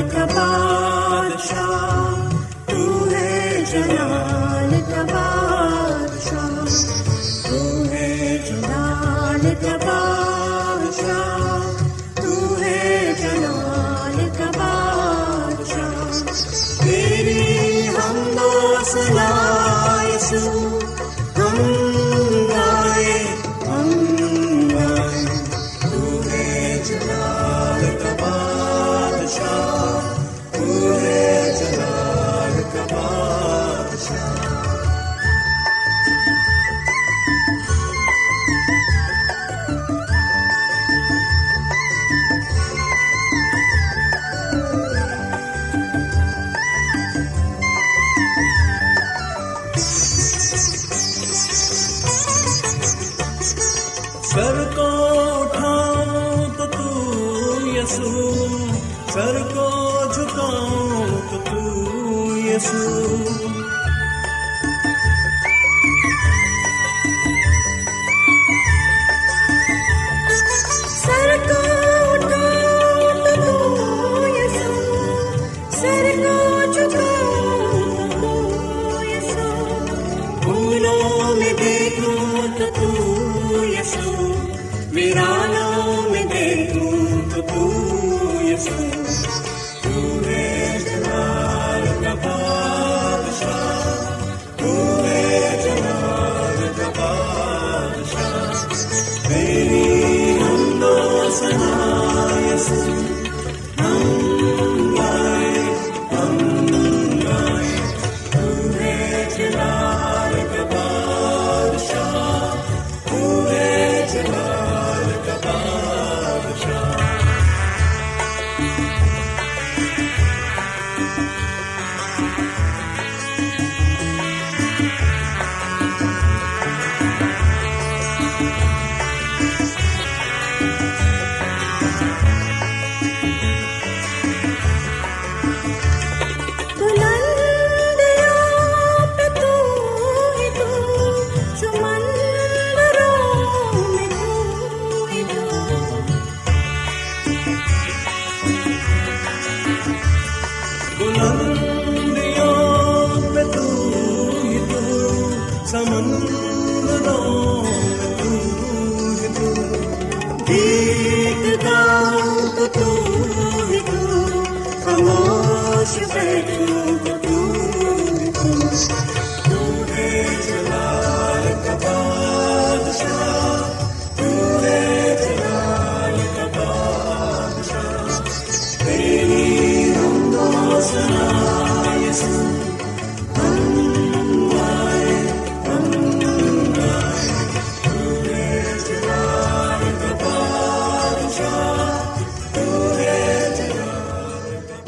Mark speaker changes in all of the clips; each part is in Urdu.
Speaker 1: کا بادشاہ، تو کا بادشاہ، تو ہے جلال کا بادشاہ، تو ہے جلال کا بادشاہ۔ تیری ہم دو سنا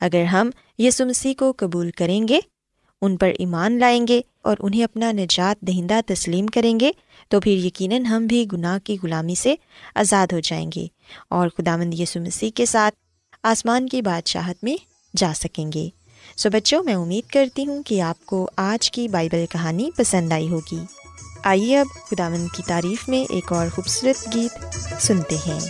Speaker 2: اگر ہم یسو مسیح کو قبول کریں گے، ان پر ایمان لائیں گے اور انہیں اپنا نجات دہندہ تسلیم کریں گے، تو پھر یقیناً ہم بھی گناہ کی غلامی سے آزاد ہو جائیں گے اور خدا مند یسو مسیح کے ساتھ آسمان کی بادشاہت میں جا سکیں گے۔ سو بچوں، میں امید کرتی ہوں کہ آپ کو آج کی بائبل کہانی پسند آئی ہوگی۔ آئیے اب خداون کی تعریف میں ایک اور خوبصورت گیت سنتے ہیں۔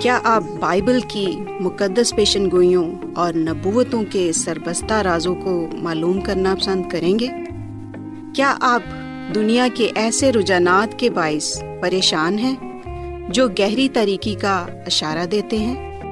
Speaker 1: کیا آپ بائبل کی مقدس پیشن گوئیوں اور نبوتوں کے سربستہ رازوں کو معلوم کرنا پسند کریں گے؟ کیا آپ دنیا کے ایسے رجحانات کے باعث پریشان ہیں جو گہری طریقے کا اشارہ دیتے ہیں؟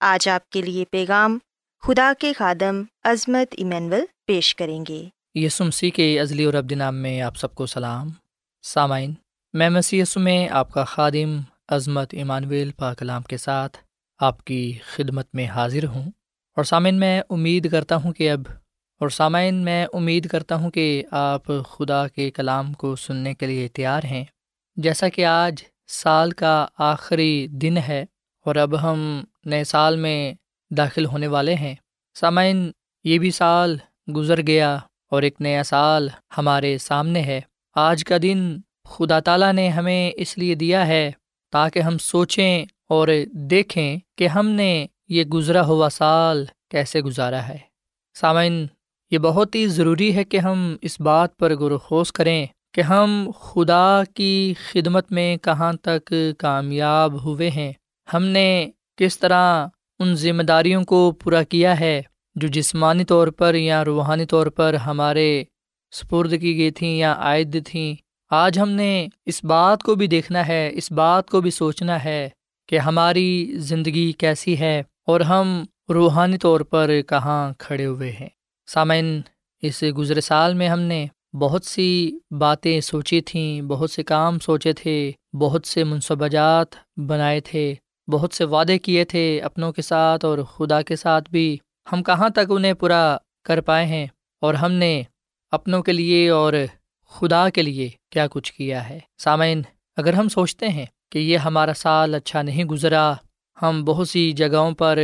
Speaker 2: آج آپ کے لیے پیغام خدا کے خادم عظمت ایمینول پیش کریں گے۔
Speaker 3: یسمسی کے عزلی اور ابد نام میں آپ سب کو سلام۔ سامعین، میں مسیح میں آپ کا خادم عظمت ایمانویل پاکلام کے ساتھ آپ کی خدمت میں حاضر ہوں۔ اور سامعین، میں امید کرتا ہوں کہ اب، اور سامعین، میں امید کرتا ہوں کہ آپ خدا کے کلام کو سننے کے لیے تیار ہیں۔ جیسا کہ آج سال کا آخری دن ہے اور اب ہم نئے سال میں داخل ہونے والے ہیں۔ سامعین، یہ بھی سال گزر گیا اور ایک نیا سال ہمارے سامنے ہے۔ آج کا دن خدا تعالیٰ نے ہمیں اس لیے دیا ہے تاکہ ہم سوچیں اور دیکھیں کہ ہم نے یہ گزرا ہوا سال کیسے گزارا ہے۔ سامعین، یہ بہت ہی ضروری ہے کہ ہم اس بات پر غور کریں کہ ہم خدا کی خدمت میں کہاں تک کامیاب ہوئے ہیں۔ ہم نے کس طرح ان ذمہ داریوں کو پورا کیا ہے جو جسمانی طور پر یا روحانی طور پر ہمارے سپرد کی گئی تھیں یا عائد تھیں؟ آج ہم نے اس بات کو بھی دیکھنا ہے، اس بات کو بھی سوچنا ہے کہ ہماری زندگی کیسی ہے اور ہم روحانی طور پر کہاں کھڑے ہوئے ہیں۔ سامعین، اس گزرے سال میں ہم نے بہت سی باتیں سوچی تھیں، بہت سے کام سوچے تھے، بہت سے منصوبہ جات بنائے تھے۔ بہت سے وعدے کیے تھے اپنوں کے ساتھ اور خدا کے ساتھ بھی۔ ہم کہاں تک انہیں پورا کر پائے ہیں اور ہم نے اپنوں کے لیے اور خدا کے لیے کیا کچھ کیا ہے؟ سامعین، اگر ہم سوچتے ہیں کہ یہ ہمارا سال اچھا نہیں گزرا، ہم بہت سی جگہوں پر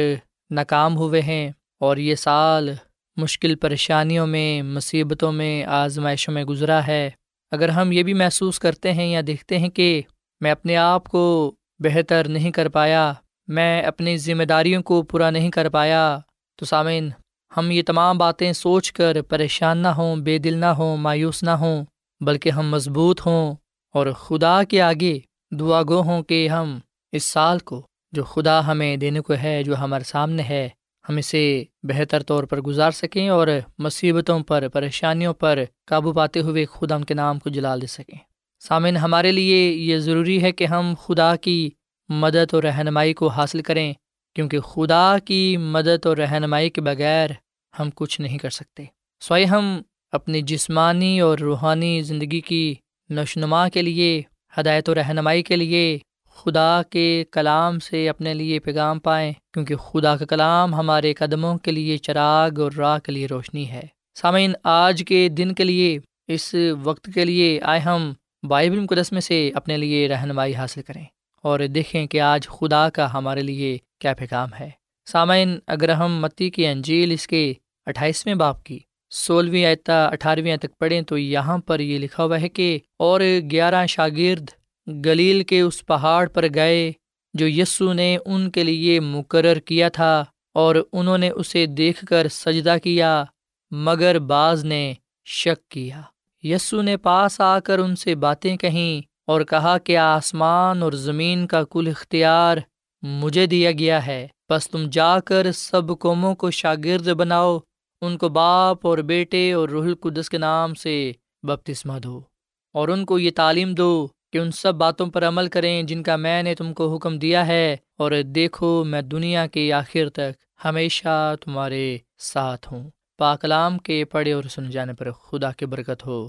Speaker 3: ناکام ہوئے ہیں اور یہ سال مشکل پریشانیوں میں، مصیبتوں میں، آزمائشوں میں گزرا ہے۔ اگر ہم یہ بھی محسوس کرتے ہیں یا دیکھتے ہیں کہ میں اپنے آپ کو بہتر نہیں کر پایا۔ میں اپنی ذمہ داریوں کو پورا نہیں کر پایا۔ تو سامعین، ہم یہ تمام باتیں سوچ کر پریشان نہ ہوں، بے دل نہ ہوں، مایوس نہ ہوں، بلکہ ہم مضبوط ہوں۔ اور خدا کے آگے دعا گو ہوں کہ ہم اس سال کو جو خدا ہمیں دینے کو ہے، جو ہمارے سامنے ہے، ہم اسے بہتر طور پر گزار سکیں اور مصیبتوں پر، پریشانیوں پر قابو پاتے ہوئے خدا ان کے نام کو جلا دے سکیں۔ سامعین، ہمارے لیے یہ ضروری ہے کہ ہم خدا کی مدد اور رہنمائی کو حاصل کریں، کیونکہ خدا کی مدد اور رہنمائی کے بغیر ہم کچھ نہیں کر سکتے۔ سوائے ہم اپنی جسمانی اور روحانی زندگی کی نشنما کے لیے، ہدایت و رہنمائی کے لیے خدا کے کلام سے اپنے لیے پیغام پائیں، کیونکہ خدا کا کلام ہمارے قدموں کے لیے چراغ اور راہ کے لیے روشنی ہے۔ سامعین، آج کے دن کے لیے، اس وقت کے لیے آئے ہم بائبل مقدس میں سے اپنے لیے رہنمائی حاصل کریں اور دیکھیں کہ آج خدا کا ہمارے لیے کیا پیغام ہے۔ سامعین، اگر ہم متی کی انجیل اس کے اٹھائیسویں باپ کی سولہویں آیتا اٹھارہویں تک پڑھیں تو یہاں پر یہ لکھا ہوا ہے کہ اور گیارہ شاگرد گلیل کے اس پہاڑ پر گئے جو یسو نے ان کے لیے مقرر کیا تھا اور انہوں نے اسے دیکھ کر سجدہ کیا مگر بعض نے شک کیا۔ یسو نے پاس آ کر ان سے باتیں کہیں اور کہا کہ آسمان اور زمین کا کل اختیار مجھے دیا گیا ہے۔ بس تم جا کر سب قوموں کو شاگرد بناؤ، ان کو باپ اور بیٹے اور روح القدس کے نام سے بپتسمہ دو اور ان کو یہ تعلیم دو کہ ان سب باتوں پر عمل کریں جن کا میں نے تم کو حکم دیا ہے اور دیکھو میں دنیا کے آخر تک ہمیشہ تمہارے ساتھ ہوں۔ پاکلام کے پڑھے اور سن جانے پر خدا کی برکت ہو۔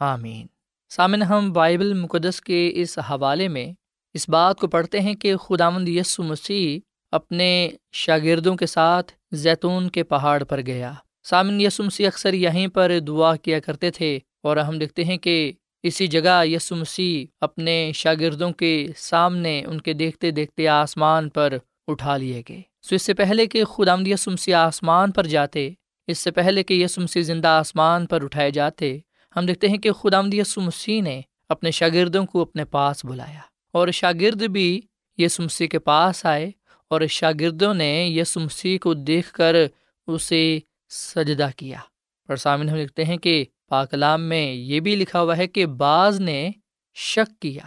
Speaker 3: آمین۔ سامن ہم بائبل مقدس کے اس حوالے میں اس بات کو پڑھتے ہیں کہ خداوند یسو مسیح اپنے شاگردوں کے ساتھ زیتون کے پہاڑ پر گیا۔ سامن یسو مسیح اکثر یہیں پر دعا کیا کرتے تھے اور ہم دیکھتے ہیں کہ اسی جگہ یسو مسیح اپنے شاگردوں کے سامنے ان کے دیکھتے دیکھتے آسمان پر اٹھا لیے گئے۔ سو اس سے پہلے کہ خدا یسو مسیح آسمان پر جاتے اس سے پہلے کہ یسو مسیح زندہ آسمان پر اٹھائے جاتے، ہم دیکھتے ہیں کہ خدا یسو مسیح نے اپنے شاگردوں کو اپنے پاس بلایا۔ اور شاگرد بھی یسو مسیح کے پاس آئے اور شاگردوں نے یسو مسیح کو دیکھ کر اسے سجدہ کیا۔ اور سامنے ہم دیکھتے ہیں کہ پاکلام میں یہ بھی لکھا ہوا ہے کہ بعض نے شک کیا۔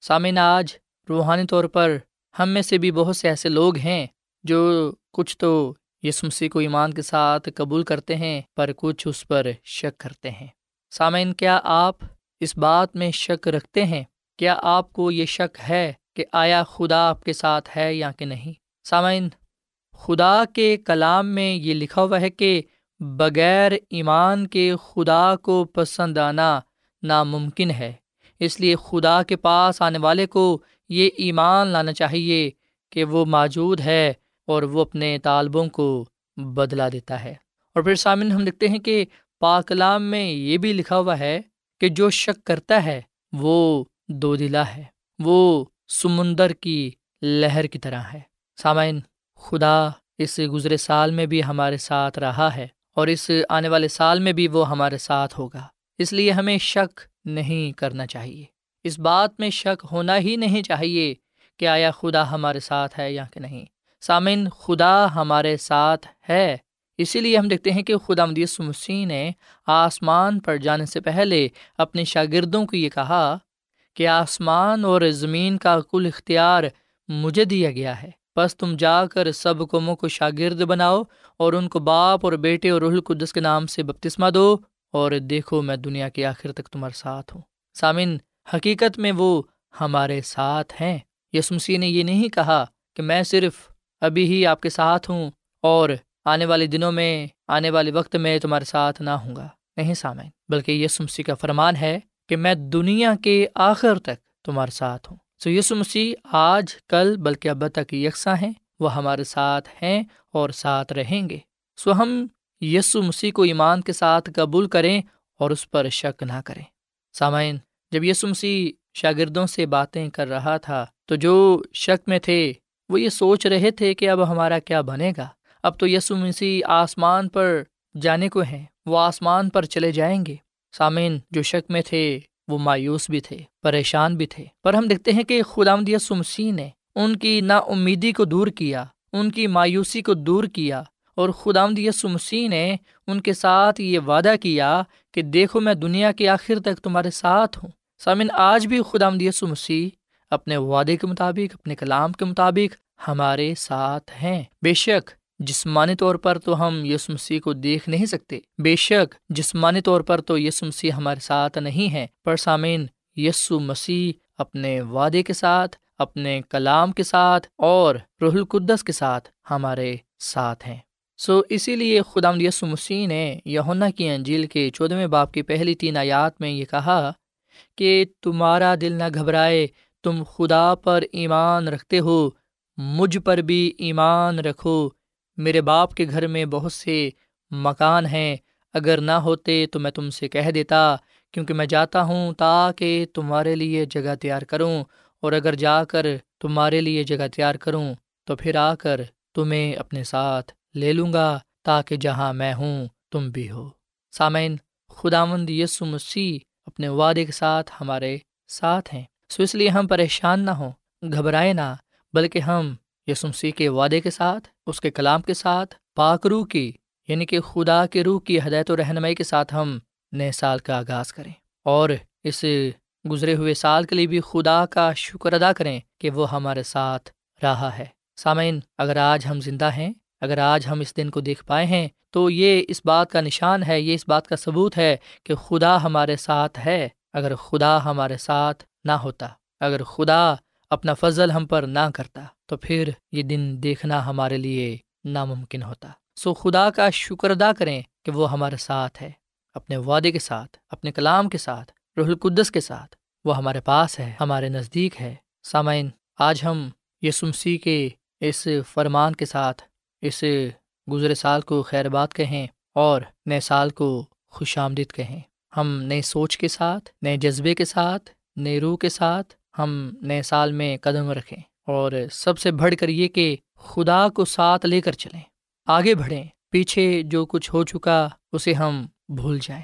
Speaker 3: سامعین، آج روحانی طور پر ہم میں سے بھی بہت سے ایسے لوگ ہیں جو کچھ تو یس مسیح کو ایمان کے ساتھ قبول کرتے ہیں، پر کچھ اس پر شک کرتے ہیں۔ سامعین، کیا آپ اس بات میں شک رکھتے ہیں؟ کیا آپ کو یہ شک ہے کہ آیا خدا آپ کے ساتھ ہے یا کہ نہیں؟ سامعین، خدا کے کلام میں یہ لکھا ہوا ہے کہ بغیر ایمان کے خدا کو پسند آنا ناممکن ہے۔ اس لیے خدا کے پاس آنے والے کو یہ ایمان لانا چاہیے کہ وہ موجود ہے اور وہ اپنے طالبوں کو بدلا دیتا ہے۔ اور پھر سامنے ہم دیکھتے ہیں کہ پاکلام میں یہ بھی لکھا ہوا ہے کہ جو شک کرتا ہے، وہ دو دلا ہے۔ وہ سمندر کی لہر کی طرح ہے۔ سامعین، خدا اس گزرے سال میں بھی ہمارے ساتھ رہا ہے اور اس آنے والے سال میں بھی وہ ہمارے ساتھ ہوگا۔ اس لیے ہمیں شک نہیں کرنا چاہیے۔ اس بات میں شک ہونا ہی نہیں چاہیے کہ آیا خدا ہمارے ساتھ ہے یا کہ نہیں۔ سامن خدا ہمارے ساتھ ہے۔ اسی لیے ہم دیکھتے ہیں کہ خدا مدیس مسیح نے آسمان پر جانے سے پہلے اپنے شاگردوں کو یہ کہا کہ آسمان اور زمین کا کل اختیار مجھے دیا گیا ہے۔ بس تم جا کر سب قوموں کو شاگرد بناؤ اور ان کو باپ اور بیٹے اور رح القدس کے نام سے بپتسمہ دو اور دیکھو میں دنیا کے آخر تک تمہارے ساتھ ہوں۔ سامن حقیقت میں وہ ہمارے ساتھ ہیں۔ یسمسی نے یہ نہیں کہا کہ میں صرف ابھی ہی آپ کے ساتھ ہوں اور آنے والے دنوں میں، آنے والے وقت میں تمہارے ساتھ نہ ہوں گا۔ نہیں سامعین، بلکہ یسمسی کا فرمان ہے کہ میں دنیا کے آخر تک تمہارے ساتھ ہوں۔ سو یسو مسیح آج، کل، بلکہ اب تک یکساں ہیں۔ وہ ہمارے ساتھ ہیں اور ساتھ رہیں گے۔ سو ہم یسو مسیح کو ایمان کے ساتھ قبول کریں اور اس پر شک نہ کریں۔ سامعین، جب یسو مسیح شاگردوں سے باتیں کر رہا تھا، تو جو شک میں تھے وہ یہ سوچ رہے تھے کہ اب ہمارا کیا بنے گا۔ اب تو یسو مسیح آسمان پر جانے کو ہیں، وہ آسمان پر چلے جائیں گے۔ سامعین، جو شک میں تھے، وہ مایوس بھی تھے، پریشان بھی تھے۔ پر ہم دیکھتے ہیں کہ خدا یسو مسیح نے ان کی نا امیدی کو دور کیا، ان کی مایوسی کو دور کیا اور خدا یسو مسیح نے ان کے ساتھ یہ وعدہ کیا کہ دیکھو میں دنیا کے آخر تک تمہارے ساتھ ہوں۔ سامن آج بھی خدا یسو مسیح اپنے وعدے کے مطابق، اپنے کلام کے مطابق ہمارے ساتھ ہیں۔ بے شک، جسمانی طور پر تو ہم یس مسیح کو دیکھ نہیں سکتے۔ بے شک، جسمانی طور پر تو یس مسیح ہمارے ساتھ نہیں ہے پر سامعین یسو مسیح اپنے وعدے کے ساتھ، اپنے کلام کے ساتھ اور روح القدس کے ساتھ ہمارے ساتھ ہیں۔ سو اسی لیے خدا یسو مسیح نے یونا کی انجیل کے چودھویں باپ کی پہلی تین آیات میں یہ کہا کہ تمہارا دل نہ گھبرائے تم خدا پر ایمان رکھتے ہو، مجھ پر بھی ایمان رکھو۔ میرے باپ کے گھر میں بہت سے مکان ہیں، اگر نہ ہوتے تو میں تم سے کہہ دیتا، کیونکہ میں جاتا ہوں تاکہ تمہارے لیے جگہ تیار کروں، اور اگر جا کر تمہارے لیے جگہ تیار کروں تو پھر آ کر تمہیں اپنے ساتھ لے لوں گا تاکہ جہاں میں ہوں تم بھی ہو۔ سامعین خدا مند یسو مسیح اپنے وعدے کے ساتھ ہمارے ساتھ ہیں۔ سو اس لیے ہم پریشان نہ ہوں، گھبرائے نہ، بلکہ ہم یسمسی کے وعدے کے ساتھ، اس کے کلام کے ساتھ، پاک روح کی یعنی کہ خدا کے روح کی ہدایت و رہنمائی کے ساتھ ہم نئے سال کا آغاز کریں۔ اور اس گزرے ہوئے سال کے لیے بھی خدا کا شکر ادا کریں کہ وہ ہمارے ساتھ رہا ہے۔ سامعین، اگر آج ہم زندہ ہیں، اگر آج ہم اس دن کو دیکھ پائے ہیں، تو یہ اس بات کا نشان ہے، یہ اس بات کا ثبوت ہے کہ خدا ہمارے ساتھ ہے۔ اگر خدا ہمارے ساتھ نہ ہوتا۔ اگر خدا اپنا فضل ہم پر نہ کرتا، تو پھر یہ دن دیکھنا ہمارے لیے ناممکن ہوتا۔ سو خدا کا شکر ادا کریں کہ وہ ہمارے ساتھ ہے، اپنے وعدے کے ساتھ، اپنے کلام کے ساتھ رح القدس کے ساتھ۔ وہ ہمارے پاس ہے، ہمارے نزدیک ہے۔ سامعین، آج ہم یسمسی کے اس فرمان کے ساتھ اس گزرے سال کو خیر بات کہیں اور نئے سال کو خوش آمدید کہیں۔ ہم نئے سوچ کے ساتھ، نئے جذبے کے ساتھ نئے روح کے ساتھ ہم نئے سال میں قدم رکھیں اور سب سے بڑھ کر یہ کہ خدا کو ساتھ لے کر چلیں۔ آگے بڑھیں، پیچھے جو کچھ ہو چکا اسے ہم بھول جائیں۔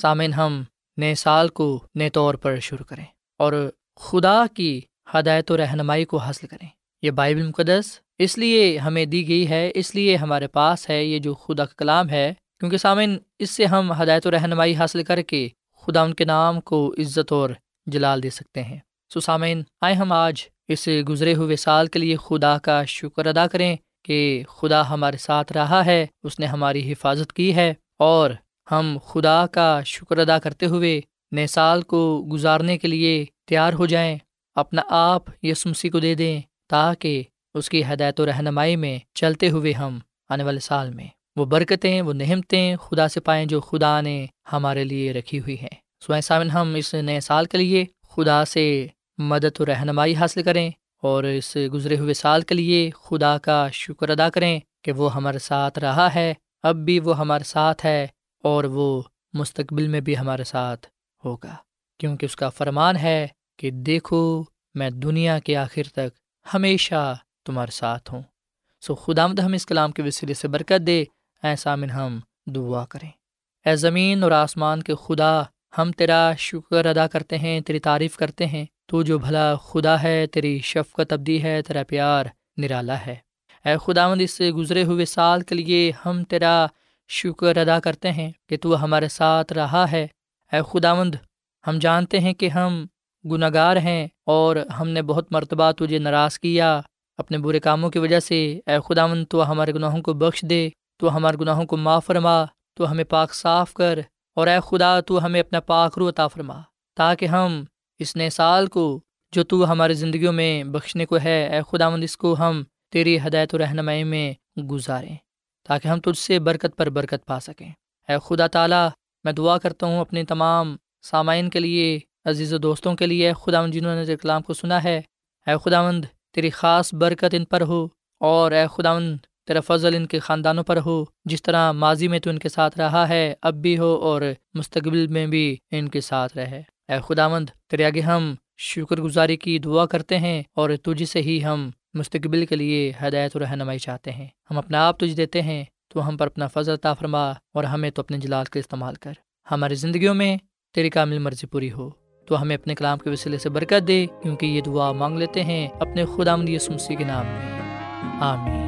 Speaker 3: سامعین، ہم نئے سال کو نئے طور پر شروع کریں اور خدا کی ہدایت و رہنمائی کو حاصل کریں۔ یہ بائبل مقدس اس لیے ہمیں دی گئی ہے، اس لیے ہمارے پاس ہے، یہ جو خدا کا کلام ہے۔ کیونکہ سامعین، اس سے ہم ہدایت و رہنمائی حاصل کر کے خدا ان کے نام کو عزت اور جلال دے سکتے ہیں۔ سو سامعین آئے ہم آج اس گزرے ہوئے سال کے لیے خدا کا شکر ادا کریں کہ خدا ہمارے ساتھ رہا ہے، اس نے ہماری حفاظت کی ہے اور ہم خدا کا شکر ادا کرتے ہوئے نئے سال کو گزارنے کے لیے تیار ہو جائیں۔ اپنا آپ یسمسی کو دے دیں تاکہ اس کی ہدایت و رہنمائی میں چلتے ہوئے ہم آنے والے سال میں وہ برکتیں، وہ نہمتیں خدا سے پائیں جو خدا نے ہمارے لیے رکھی ہوئی ہیں۔ سوائے سامن ہم اس نئے سال کے لیے خدا سے مدد و رہنمائی حاصل کریں اور اس گزرے ہوئے سال کے لیے خدا کا شکر ادا کریں کہ وہ ہمارے ساتھ رہا ہے، اب بھی وہ ہمارے ساتھ ہے اور وہ مستقبل میں بھی ہمارے ساتھ ہوگا۔ کیونکہ اس کا فرمان ہے کہ دیکھو، میں دنیا کے آخر تک ہمیشہ تمہارے ساتھ ہوں۔ سو خدا مد ہم اس کلام کے وسیلے سے برکت دے۔ ایسا من ہم دعا کریں۔ اے زمین اور آسمان کے خدا ہم تیرا شکر ادا کرتے ہیں، تیری تعریف کرتے ہیں۔ تو جو بھلا خدا ہے، تیری شفقت ابدی ہے، تیرا پیار نرالا ہے۔ اے خدا مند اس سے گزرے ہوئے سال کے لیے ہم تیرا شکر ادا کرتے ہیں کہ تو ہمارے ساتھ رہا ہے۔ اے خدا مند ہم جانتے ہیں کہ ہم گناہ گار ہیں اور ہم نے بہت مرتبہ تجھے ناراض کیا۔ اپنے برے کاموں کی وجہ سے، اے خدا مند تو ہمارے گناہوں کو بخش دے، تو ہمارے گناہوں کو معاف فرما، تو ہمیں پاک صاف کر۔ اور اے خدا تو ہمیں اپنا پاک رو عطا فرما، تاکہ ہم اس نئے سال کو جو تو ہماری زندگیوں میں بخشنے کو ہے، اے خدا مند اس کو ہم تیری ہدایت و رہنمائی میں گزاریں، تاکہ ہم تجھ سے برکت پر برکت پا سکیں۔ اے خدا تعالیٰ، میں دعا کرتا ہوں اپنے تمام سامعین کے لیے، عزیز و دوستوں کے لیے، اے خدا مند جنہوں نے کلام کو سنا ہے۔ اے خدا مند تیری خاص برکت ان پر ہو اور اے خدا مند تیرا فضل ان کے خاندانوں پر ہو۔ جس طرح ماضی میں تو ان کے ساتھ رہا ہے، اب بھی ہو اور مستقبل میں بھی ان کے ساتھ رہے۔ اے خدا مند تیرے آگے ہم شکر گزاری کی دعا کرتے ہیں اور تجھ سے ہی ہم مستقبل کے لیے ہدایت و رہنمائی چاہتے ہیں۔ ہم اپنا آپ تجھ دیتے ہیں، تو ہم پر اپنا فضل طا فرما اور ہمیں تو اپنے جلال کا استعمال کر۔ ہماری زندگیوں میں تیری کامل مرضی پوری ہو، تو ہمیں اپنے کلام کے وسیلے سے برکت دے، کیونکہ یہ دعا مانگ لیتے ہیں اپنے خدا مند یسمسی کے نام میں۔ آمین۔